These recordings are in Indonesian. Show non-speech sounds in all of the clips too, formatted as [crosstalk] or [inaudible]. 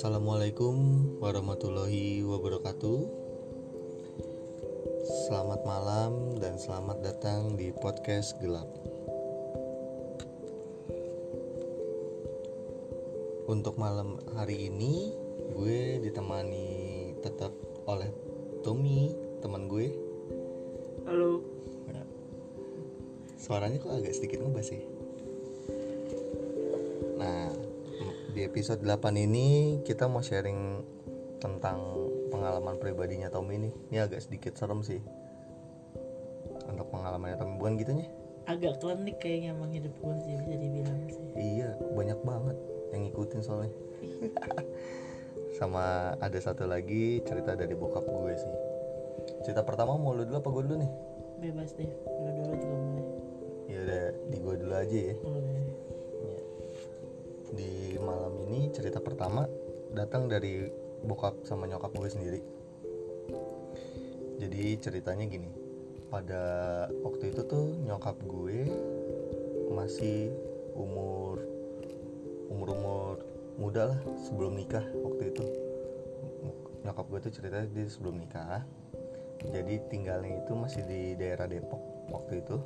Assalamualaikum warahmatullahi wabarakatuh. Selamat malam dan selamat datang di podcast gelap. Untuk malam hari ini, gue ditemani tetap oleh Tommy, teman gue. Halo. Suaranya kok agak sedikit ngebas sih. Episode 8 ini kita mau sharing tentang pengalaman pribadinya Tommy ini. Ini agak sedikit serem sih. Untuk pengalamannya Tommy bukan gitunya? Agak klinik kayaknya emang hidup gue sih bisa dibilang sih. Iya, banyak banget yang ngikutin soalnya. [laughs] Sama ada satu lagi cerita dari bokap gue sih. Cerita pertama mau lu dulu apa gue dulu nih? Bebas deh. Udah dulu juga boleh. Ya udah di gue dulu aja ya. Boleh. Malam ini cerita pertama datang dari bokap sama nyokap gue sendiri. Jadi ceritanya gini, pada waktu itu tuh nyokap gue masih umur umur umur muda lah sebelum nikah waktu itu. Nyokap gue tuh ceritanya dia sebelum nikah. Jadi tinggalnya itu masih di daerah Depok waktu itu.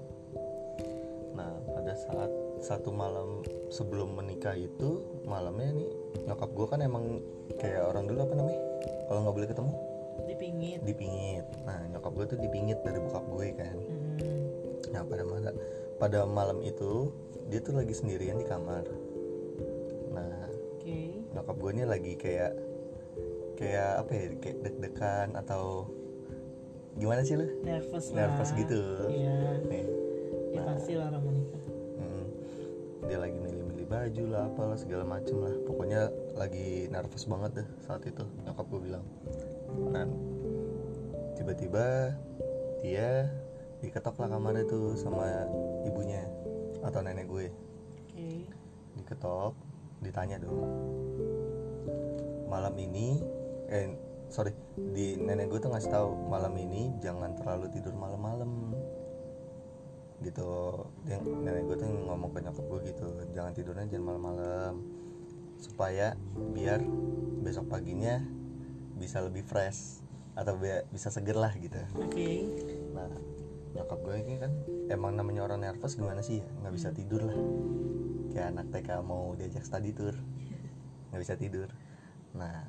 Nah pada saat satu malam sebelum menikah itu malamnya nih nyokap gue kan emang kayak orang dulu apa namanya kalau nggak boleh ketemu Dipingit. dipingit nah nyokap gue tuh dipingit dari bokap gue kan Hmm. nah pada malam pada malam itu dia tuh lagi sendirian di kamar nah Oke. nyokap gue ini lagi kayak kayak apa ya kayak deg-degan atau gimana sih lu Nervous lah. nervous gitu Iya. nih Ya Nah. pasti lah orang menikah. Dia lagi milih-milih baju lah apalah segala macem lah. Pokoknya lagi nervous banget deh saat itu nyokap gue bilang. Nah tiba-tiba dia diketok lah kamarnya tuh sama ibunya atau nenek gue. Oke. diketok ditanya dong. Malam ini eh sorry di nenek gue tuh ngasih tahu malam ini jangan terlalu tidur malam-malam gitu dia nenek gue tuh ngomong ke nyokap gue gitu jangan tidurnya jangan malam-malam supaya biar besok paginya bisa lebih fresh atau bi- bisa seger lah gitu Oke. Nah, nyokap gue ini kan emang namanya orang nervous gimana sih ya? Nggak bisa tidur lah. Kayak anak TK mau diajak study tour, nggak bisa tidur. Nah,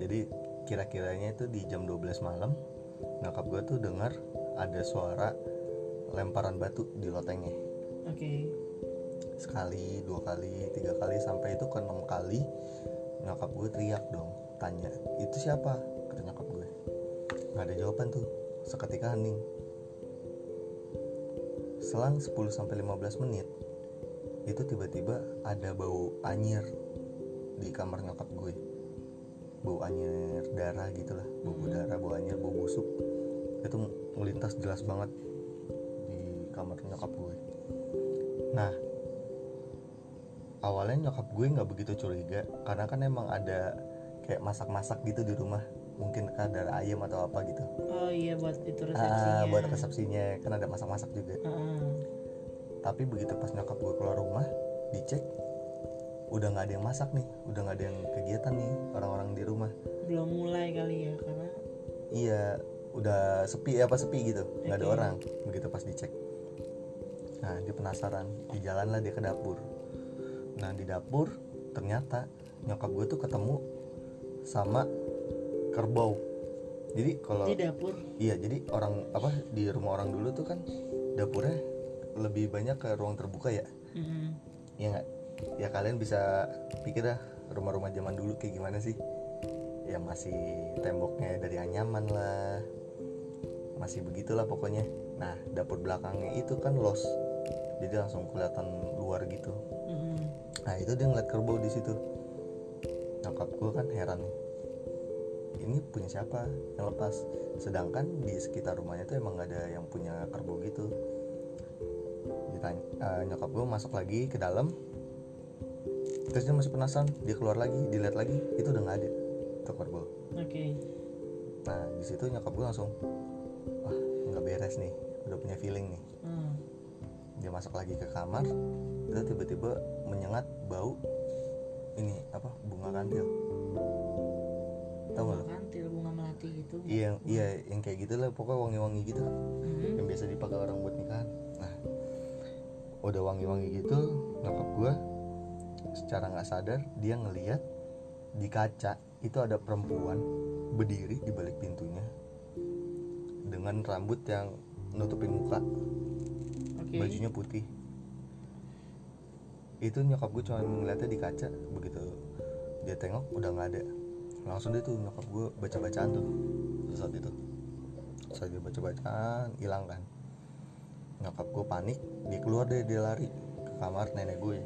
jadi kira-kiranya itu di jam 12 malam, nyokap gue tuh dengar ada suara lemparan batu di lotengnya. Oke. Sekali, dua kali, tiga kali, sampai itu ke enam kali. Nyokap gue teriak dong, tanya, itu siapa? Kata nyokap gue. Nggak ada jawaban tuh, seketika hening. Selang 10-15 menit Itu tiba-tiba ada bau anyir Di kamar nyokap gue Bau anyir darah gitu lah Bau Hmm. darah, bau anyir, bau busuk Itu melintas jelas banget Kamar nyokap gue Nah Awalnya nyokap gue nggak begitu curiga Karena kan emang ada Kayak masak-masak gitu di rumah Mungkin kadar ayam atau apa gitu Oh iya buat itu resepsinya. Ah, buat resepsinya kan ada masak-masak juga. Heeh. Tapi begitu pas nyokap gue keluar rumah, dicek udah nggak ada yang masak nih, udah nggak ada yang kegiatan nih orang-orang di rumah. Belum mulai kali ya karena Iya, udah sepi apa sepi gitu, nggak ada Oke. orang. Begitu pas dicek. Nah dia penasaran, di jalan lah dia ke dapur. Nah di dapur ternyata nyokap gue tuh ketemu sama kerbau. Jadi kalau di dapur. Iya, jadi orang apa di rumah orang dulu tuh kan dapurnya lebih banyak ke ruang terbuka ya. Mm-mm. Iya nggak? Ya kalian bisa pikir dah rumah-rumah zaman dulu kayak gimana sih? Ya masih temboknya dari anyaman lah. Masih begitulah pokoknya. Nah, dapur belakangnya itu kan los. Jadi langsung kelihatan luar gitu. Mm-mm. Nah, itu dia ngeliat kerbau di situ. Nyokap gue kan heran nih. Ini punya siapa yang lepas? Sedangkan di sekitar rumahnya tuh emang gak ada yang punya kerbau gitu. Ditanya, eh, nyokap gue masuk lagi ke dalam. Terus dia masih penasaran, dia keluar lagi, dilihat lagi, itu udah nggak ada tuh kerbau. Oke. Nah di situ nyokap gue langsung, wah nggak beres nih, udah punya feeling nih. Hmm. Dia masuk lagi ke kamar itu tiba-tiba menyengat bau ini apa bunga kantil. Tau gak bunga lo kantil bunga melati gitu. Iya iya yang kayak gitu lah pokoknya wangi-wangi gitu Hmm. yang biasa dipakai orang buat nikahan. Nah udah wangi-wangi gitu nyokap gue secara nggak sadar dia ngeliat di kaca itu ada perempuan berdiri di balik pintunya dengan rambut yang nutupin muka oke. Bajunya putih. Itu nyokap gue cuma ngeliatnya di kaca begitu dia tengok udah nggak ada. Langsung dia tuh nyokap gue baca bacaan tuh saat itu. Saat dia baca bacaan hilang kan. Nyokap gue panik dia keluar deh dia lari ke kamar nenek gue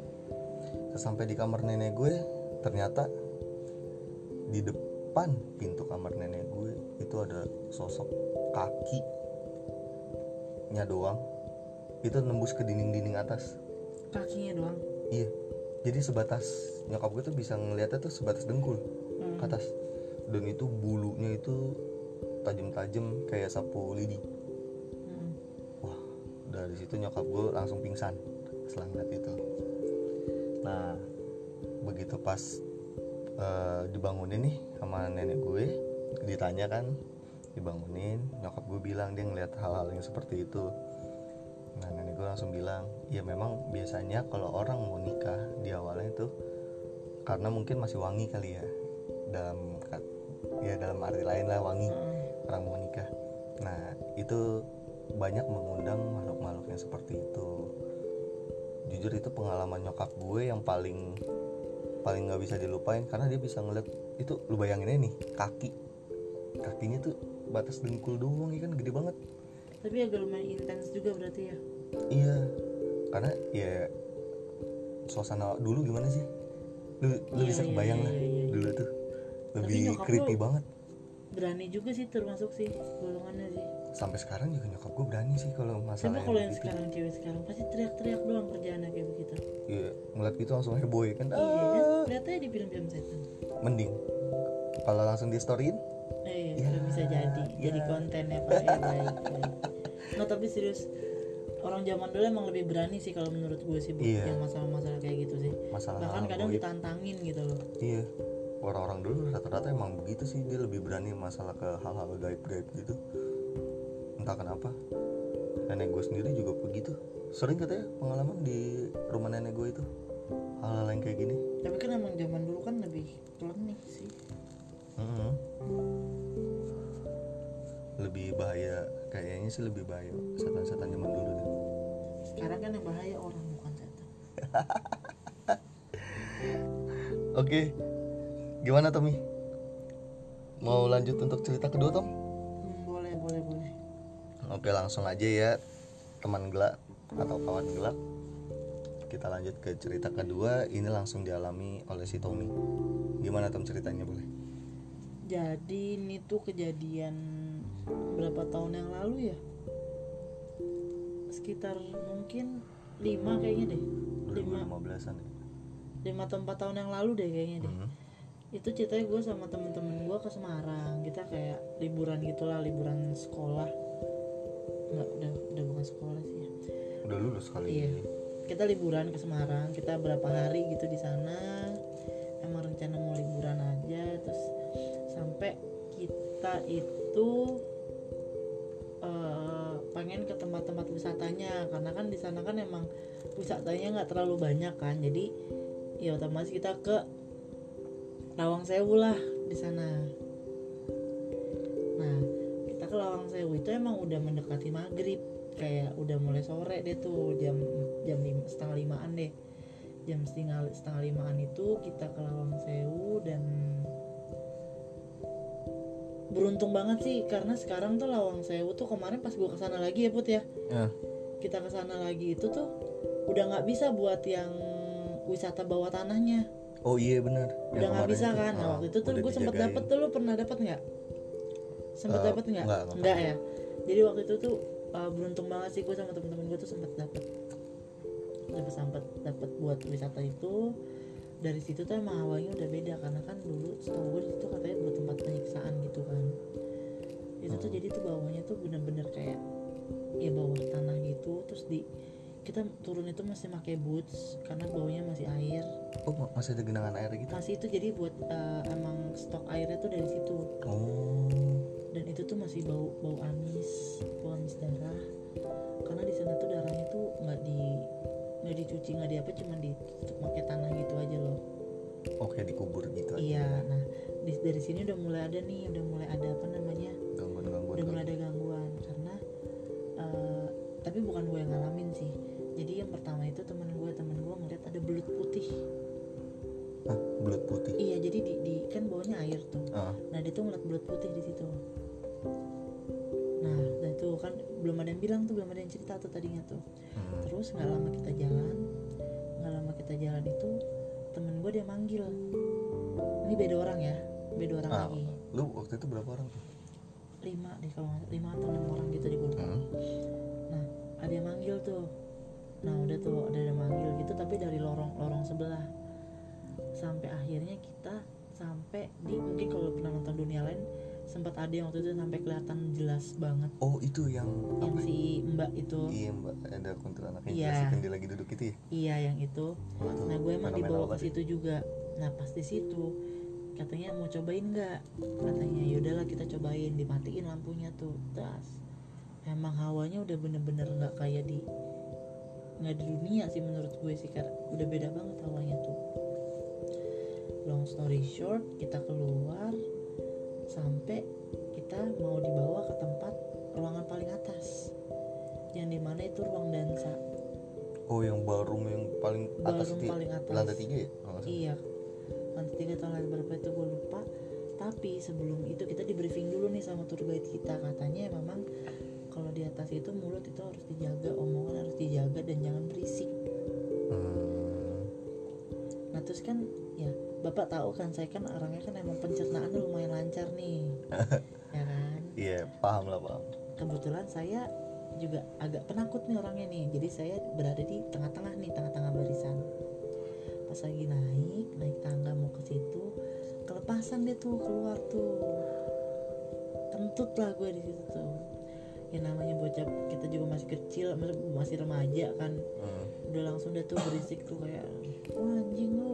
sampai di kamar nenek gue ternyata di depan pintu kamar nenek gue itu ada sosok kaki nya doang itu nembus ke dinding-dinding atas. Kakinya doang? Iya. Jadi sebatas nyokap gue tuh bisa ngeliatnya tuh sebatas dengkul Hmm. ke atas. Dan itu bulunya itu tajam-tajam kayak sapu lidi. Hmm. wah dari situ nyokap gue langsung pingsan setelah ngeliat itu. Nah begitu pas eh, dibangunin nih sama nenek gue ditanya kan dibangunin nyokap gue bilang dia ngeliat hal-hal yang seperti itu nah nenek gue langsung bilang ya memang biasanya kalau orang mau nikah di awalnya itu karena mungkin masih wangi kali ya. Dalam ya dalam arti lain lah wangi. Hmm. orang mau nikah. Nah itu banyak mengundang makhluk-makhluk yang seperti itu. Jujur itu pengalaman nyokap gue yang paling paling nggak bisa dilupain karena dia bisa ngeliat itu lu bayangin aja nih kaki. Kakinya tuh batas dengkul doang ya kan? Gede banget tapi agak lumayan intens juga berarti ya iya karena ya suasana dulu gimana sih lu lu Iya, bisa iya, kebayang iya, lah iya, iya. dulu tuh lebih creepy banget berani juga sih termasuk sih golongannya sih sampai sekarang juga nyokap gue berani sih kalau masalah tapi kalau yang begitu. sekarang cewek sekarang pasti teriak-teriak doang kerjaannya kayak begitu Iya, ngeliat gitu langsung heboh ya kan. iya kan Ah, lihatnya di film-film setan mending. Kalau langsung di storyin, eh Ya, bisa jadi jadi konten ya pak ya baik baik nah tapi serius orang zaman dulu emang lebih berani sih kalau menurut gue sih Bu, Iya. yang masalah-masalah kayak gitu sih masalah bahkan kadang goib. ditantangin gitu loh Iya. Orang-orang dulu rata-rata emang begitu sih dia lebih berani masalah ke hal-hal gaib-gaib gitu. Entah kenapa. Nenek gue sendiri juga begitu. Sering katanya pengalaman di rumah nenek gue itu hal-hal yang kayak gini. tapi kan emang zaman dulu kan lebih klinik sih Mm-mm. Lebih bahaya kayaknya sih lebih bahaya setan-setan zaman dulu deh. sekarang kan yang bahaya orang bukan setan [laughs] Oke, gimana Tommy? Mau lanjut untuk cerita kedua Tom? Hmm, boleh boleh boleh Oke langsung aja ya teman gelap atau kawan gelap. Kita lanjut ke cerita kedua. Ini langsung dialami oleh si Tommy. Gimana Tom ceritanya boleh? jadi ini tuh kejadian berapa tahun yang lalu ya? Sekitar mungkin lima kayaknya deh. Lima. 2015an ya. lima atau empat tahun yang lalu deh kayaknya deh. Mhm. itu ceritanya gue sama temen-temen gue ke Semarang. Kita kayak liburan gitulah liburan sekolah. Nggak udah udah bukan sekolah sih ya. Udah lulus kali Iya. ini. kita liburan ke Semarang. Kita berapa hari gitu di sana. Emang rencana mau liburan aja. Terus sampai kita itu eh, pengen ke tempat-tempat wisatanya. Karena kan di sana kan emang wisatanya nggak terlalu banyak kan. Jadi ya otomatis kita ke Lawang Sewu lah di sana. Nah kita ke Lawang Sewu itu emang udah mendekati maghrib. Kayak udah mulai sore deh tuh jam jam lima, setengah limaan deh. Jam setengah setengah limaan itu kita ke Lawang Sewu dan beruntung banget sih karena sekarang tuh Lawang Sewu tuh kemarin pas gue ke sana lagi ya Put ya. Ya. kita ke sana lagi itu tuh udah nggak bisa buat yang wisata bawah tanahnya. Oh iya benar. udah nggak bisa kan? Nah, waktu itu tuh gue sempet dapet tuh lu pernah dapet nggak? Sempet Eh, dapet nggak? nggak, nggak nggak ya? Jadi waktu itu tuh uh, beruntung banget sih gue sama temen-temen gue tuh sempet dapet. Dapet sempet dapet buat wisata itu dari situ tuh emang awalnya udah beda karena kan dulu setahu gue di situ katanya buat tempat penyiksaan gitu kan. Itu tuh Hmm. jadi tuh bawahnya tuh bener-bener kayak ya bawah tanah gitu terus di kita turun itu masih pakai boots karena baunya masih air. Oh ma- masih ada genangan air gitu? Masih itu jadi buat eh, emang stok airnya tuh dari situ. Oh. Dan itu tuh masih bau bau amis bau amis darah. Karena di sana tuh darahnya tuh nggak di nggak dicuci nggak di apa cuma ditutup pakai tanah gitu aja loh. Oke dikubur gitu aja. iya nah di- dari sini udah mulai ada nih udah mulai ada apa namanya? Gangguan-gangguan udah mulai ada gangguan karena eh, tapi bukan gue yang ngalamin sih. Jadi yang pertama itu temen gue temen gue ngeliat ada belut putih. Hah, belut putih? Iya jadi di, di kan bawahnya air tuh. Ah, nah dia tuh ngeliat belut putih di situ. Nah dan itu kan belum ada yang bilang tuh belum ada yang cerita tuh tadinya tuh hmm. terus nggak lama kita jalan nggak lama kita jalan itu temen gue dia manggil ini beda orang ya beda orang Ah, lagi lu waktu itu berapa orang tuh lima deh kalau lima atau enam orang gitu di lupa. Hmm. nah ada yang manggil tuh nah udah tuh ada yang manggil gitu tapi dari lorong lorong sebelah sampai akhirnya kita sampai di mungkin kalau pernah nonton dunia lain sempat ada yang waktu itu sampai kelihatan jelas banget. Oh itu yang yang apa si mbak itu. Iya mbak ada kuntilanak yang Iya. jelasin dia lagi duduk itu ya? Iya yang itu. Waduh, nah gue emang dibawa ke situ juga. Nah pas di situ katanya mau cobain nggak? Katanya yaudahlah kita cobain. Dimatiin lampunya tuh tas. Emang hawanya udah bener-bener nggak kayak di nggak di dunia sih menurut gue sih karena udah beda banget hawanya tuh. Long story short kita keluar sampai kita mau dibawa ke tempat ruangan paling atas yang di mana itu ruang dansa oh yang ballroom yang paling atas itu ya? paling atas. lantai tiga ya. Iya, lantai tiga atau lantai berapa itu gue lupa. Tapi sebelum itu kita di briefing dulu nih sama tour guide kita katanya memang kalau di atas itu mulut itu harus dijaga, omongan harus dijaga dan jangan berisik. Hmm. Nah terus kan bapak tahu kan saya kan orangnya kan emang pencernaan lumayan lancar nih, [laughs] ya kan. iya paham lah paham Kebetulan saya juga agak penakut nih orangnya nih, jadi saya berada di tengah-tengah nih, tengah-tengah barisan. Pas lagi naik, naik tangga mau ke situ, kelepasan dia tuh keluar tuh, kentut lah gue di situ tuh. Ya namanya bocah kita juga masih kecil, masih- remaja kan, Hmm. udah langsung dia tuh berisik tuh kayak, wah anjing wah,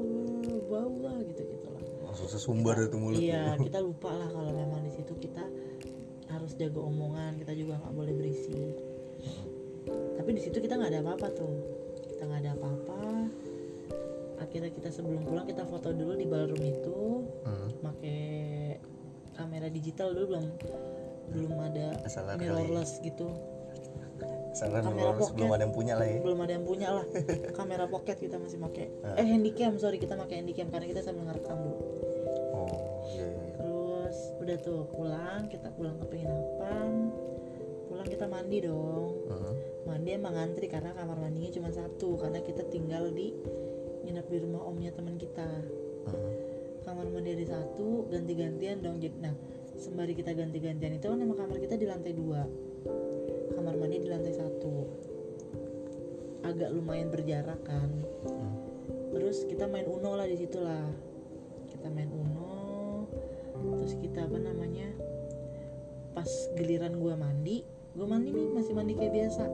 bau lah gitu gitu lah. langsung sesumbar itu mulut Iya, kita lupa lah kalau memang di situ kita harus jaga omongan, kita juga nggak boleh berisik. Tapi di situ kita nggak ada apa-apa tuh, kita nggak ada apa-apa. Akhirnya kita sebelum pulang kita foto dulu di ballroom itu, Hmm. pakai kamera digital dulu belum belum ada kali. mirrorless gitu, Saran Kamera mirrorless pocket. belum ada yang punya lah ya belum ada yang punya lah kamera pocket kita masih pakai. Ah. Eh handycam sorry kita pakai handycam karena kita sambil ngerekam dulu. oh iya iya iya. terus udah tuh pulang kita pulang ke penginapan pulang kita mandi dong Hmm. mandi emang ngantri karena kamar mandinya cuma satu karena kita tinggal di nginep di rumah omnya teman kita Hmm. kamar mandi ada satu ganti-gantian dong jadi nah sembari kita ganti-gantian itu kan emang kamar kita di lantai dua kamar mandi di lantai satu. Agak lumayan berjarak kan. Hmm. terus kita main uno lah di situ lah. Kita main uno terus kita apa namanya pas giliran gua mandi gua mandi nih masih mandi kayak biasa.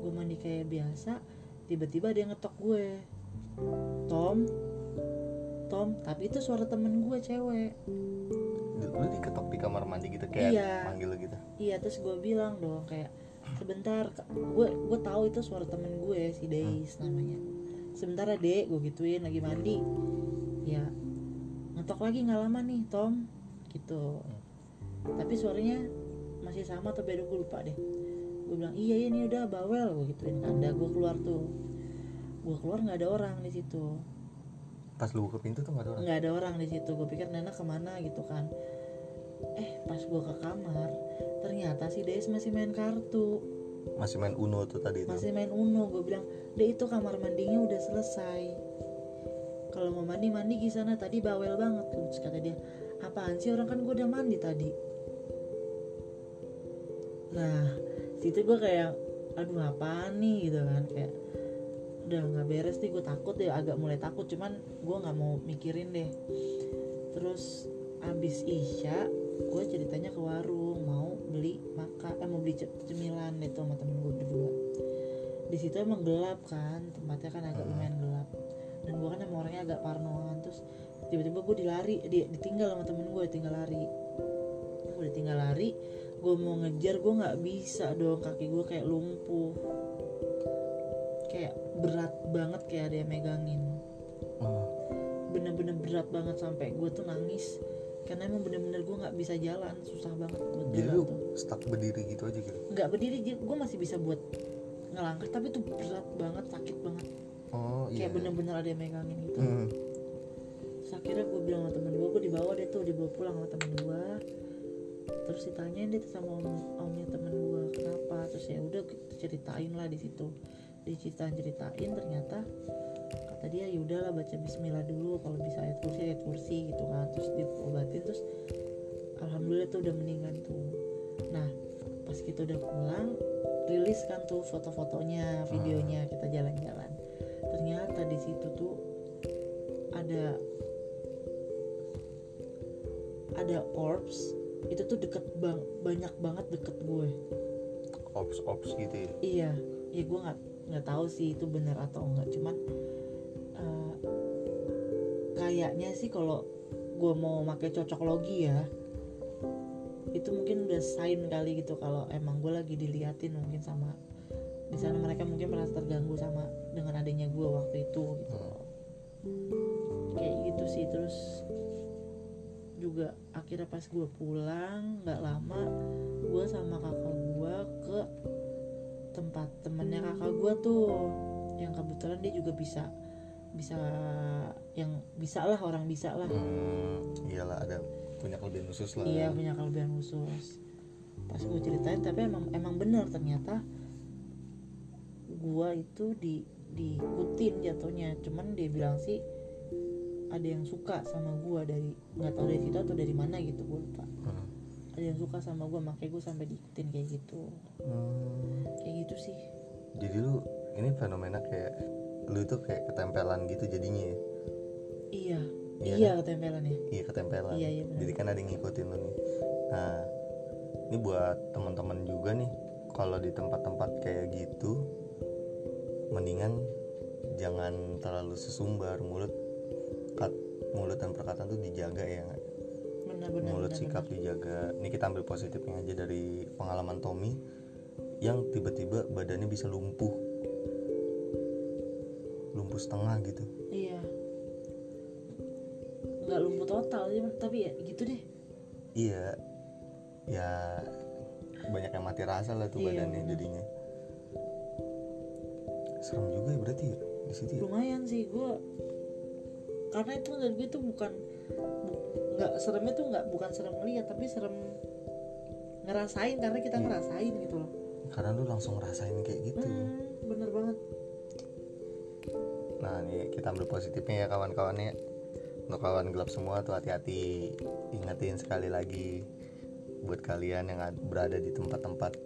Gua mandi kayak biasa tiba-tiba dia ngetok gue. Tom Tom tapi itu suara temen gue cewek lu diketok di kamar mandi gitu kayak Iya. manggil gitu? Iya terus gue bilang dong kayak sebentar gue gue tahu itu suara temen gue si Deis namanya. Sebentar ya dek gue gituin lagi mandi. Ya ngetok lagi nggak lama nih Tom gitu. Tapi suaranya masih sama atau beda gue lupa deh. Gue bilang iya iya ini udah bawel gue gituin. Kan gue keluar tuh. Gue keluar nggak ada orang di situ pas lu buka pintu tuh nggak ada orang? Nggak ada orang di situ. Gue pikir Nena ke mana gitu kan. Eh pas gue ke kamar ternyata si Des masih main kartu. Masih main uno tuh tadi tuh. Masih main uno. Gue bilang deh itu kamar mandinya udah selesai. Kalau mau mandi mandi di sana. Tadi bawel banget tuh Terus kata dia. Apaan sih? Orang kan gue udah mandi tadi. Nah situ gue kayak aduh apaan nih? Gitu kan kayak udah nggak beres nih gue takut deh agak mulai takut cuman gue nggak mau mikirin deh. Terus abis isya gue ceritanya ke warung mau beli makan eh mau beli ce- cemilan itu sama temen gue berdua. Di situ emang gelap kan tempatnya kan agak Hmm. lumayan gelap. Dan gue kan emang orangnya agak parnoan terus tiba-tiba gue dilari di, ditinggal sama temen gue tinggal lari. Gue ditinggal lari gue mau ngejar gue nggak bisa dong kaki gue kayak lumpuh. Kayak berat banget kayak ada yang megangin. Bener-bener berat banget sampai gue tuh nangis. Karena emang bener-bener gue nggak bisa jalan susah banget buat jadi jalan lu tuh. stuck berdiri gitu aja gitu? Nggak berdiri gue masih bisa buat ngelangkah tapi tuh berat banget sakit banget. Oh iya kayak bener-bener ada yang megangin gitu. Hmm. terus akhirnya gue bilang sama temen gue gue dibawa deh tuh dibawa pulang sama temen gue terus ditanyain deh tuh sama om omnya temen gue kenapa? Terus ya udah ceritain lah di situ diceritain ceritain ternyata kata dia ya udahlah baca Bismillah dulu kalau bisa ayat kursi ayat kursi gitu kan. Terus diobatin terus alhamdulillah tuh udah meninggal tuh. Nah pas kita udah pulang rilis kan tuh foto-fotonya videonya kita jalan-jalan. Ternyata di situ tuh ada ada orbs itu tuh deket bang banyak banget deket gue. Ops ops gitu ya? Iya ya gue nggak nggak tahu sih itu benar atau enggak cuman eh, kayaknya sih kalau gue mau pakai cocok logi ya itu mungkin udah sign kali gitu kalau emang gue lagi diliatin mungkin sama di sana mereka mungkin merasa terganggu sama dengan adanya gue waktu itu gitu loh. kayak gitu sih terus juga akhirnya pas gue pulang nggak lama gue sama kakak gue ke tempat temennya kakak gue tuh yang kebetulan dia juga bisa bisa yang bisa lah orang bisa lah. Hmm, iyalah ada punya kelebihan khusus lah iya punya kelebihan khusus. Pas gue ceritain tapi emang emang bener ternyata gua itu di diikutin jatuhnya. Cuman dia bilang sih ada yang suka sama gua dari nggak tahu dari situ atau dari mana gitu gue lupa. Ada yang suka sama gua makanya gue sampai diikutin kayak gitu. Hmm, kayak gitu sih. Jadi lu ini fenomena kayak lu itu kayak ketempelan gitu jadinya ya? Iya. Iya iya ketempelan ya. Iya ketempelan. Iya, iya, jadi kan ada yang ngikutin lu nih. Nah ini buat teman-teman juga nih kalau di tempat-tempat kayak gitu mendingan jangan terlalu sesumbar mulut kat, mulut dan perkataan tuh dijaga ya benar-benar mulut benar, sikap dijaga. Ini kita ambil positifnya aja dari pengalaman Tommy yang tiba-tiba badannya bisa lumpuh. Lumpuh setengah gitu. Iya. Nggak lumpuh total sih, tapi ya gitu deh. Iya. Ya banyak yang mati rasa lah tuh Iya, badannya benar. jadinya. Serem juga ya berarti ya di situ ya? Lumayan sih gue karena itu menurut gue tuh bukan bu- nggak seremnya tuh nggak bukan serem ngeliat tapi serem ngerasain karena kita Iya. ngerasain gitu loh. Karena lu langsung ngerasain kayak gitu. Hmm, bener banget. Nah nih kita ambil positifnya ya kawan-kawannya. Untuk kawan gelap semua tuh hati-hati. Ingetin sekali lagi buat kalian yang ad- berada di tempat-tempat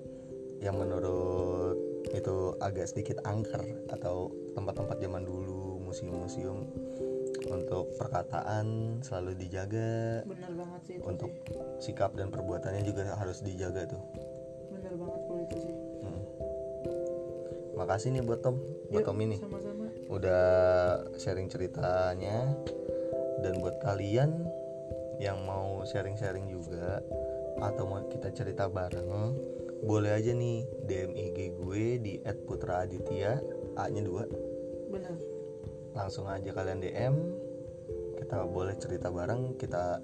yang menurut itu agak sedikit angker atau tempat-tempat zaman dulu museum-museum untuk perkataan selalu dijaga. Bener banget sih itu untuk sih. sikap dan perbuatannya juga harus dijaga tuh. Bener banget kalau itu sih. Hmm. makasih nih buat Tom buat Yuk, Tom ini. sama-sama. Udah sharing ceritanya. Dan buat kalian yang mau sharing-sharing juga atau mau kita cerita bareng boleh aja nih DM IG gue di @putraaditya A nya 2 bener langsung aja kalian DM kita boleh cerita bareng kita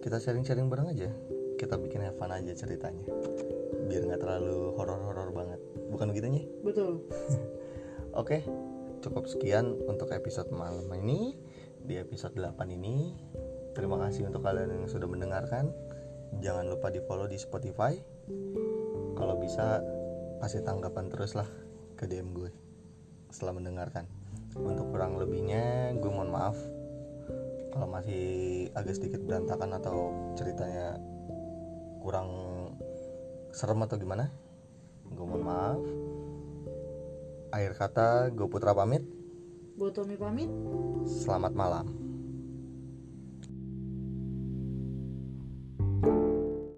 kita sharing-sharing bareng aja kita bikin have fun aja ceritanya biar nggak terlalu horor-horor banget bukan begitu Nyi? betul [laughs] Oke, cukup sekian untuk episode malam ini. Di episode 8 ini, terima kasih untuk kalian yang sudah mendengarkan. Jangan lupa di follow di Spotify. Kalau bisa, kasih tanggapan terus lah ke DM gue setelah mendengarkan. Untuk kurang lebihnya, gue mohon maaf kalau masih agak sedikit berantakan atau ceritanya kurang serem atau gimana. Gue mohon maaf. Akhir kata, gue Putra pamit. buat Tommy pamit Selamat malam.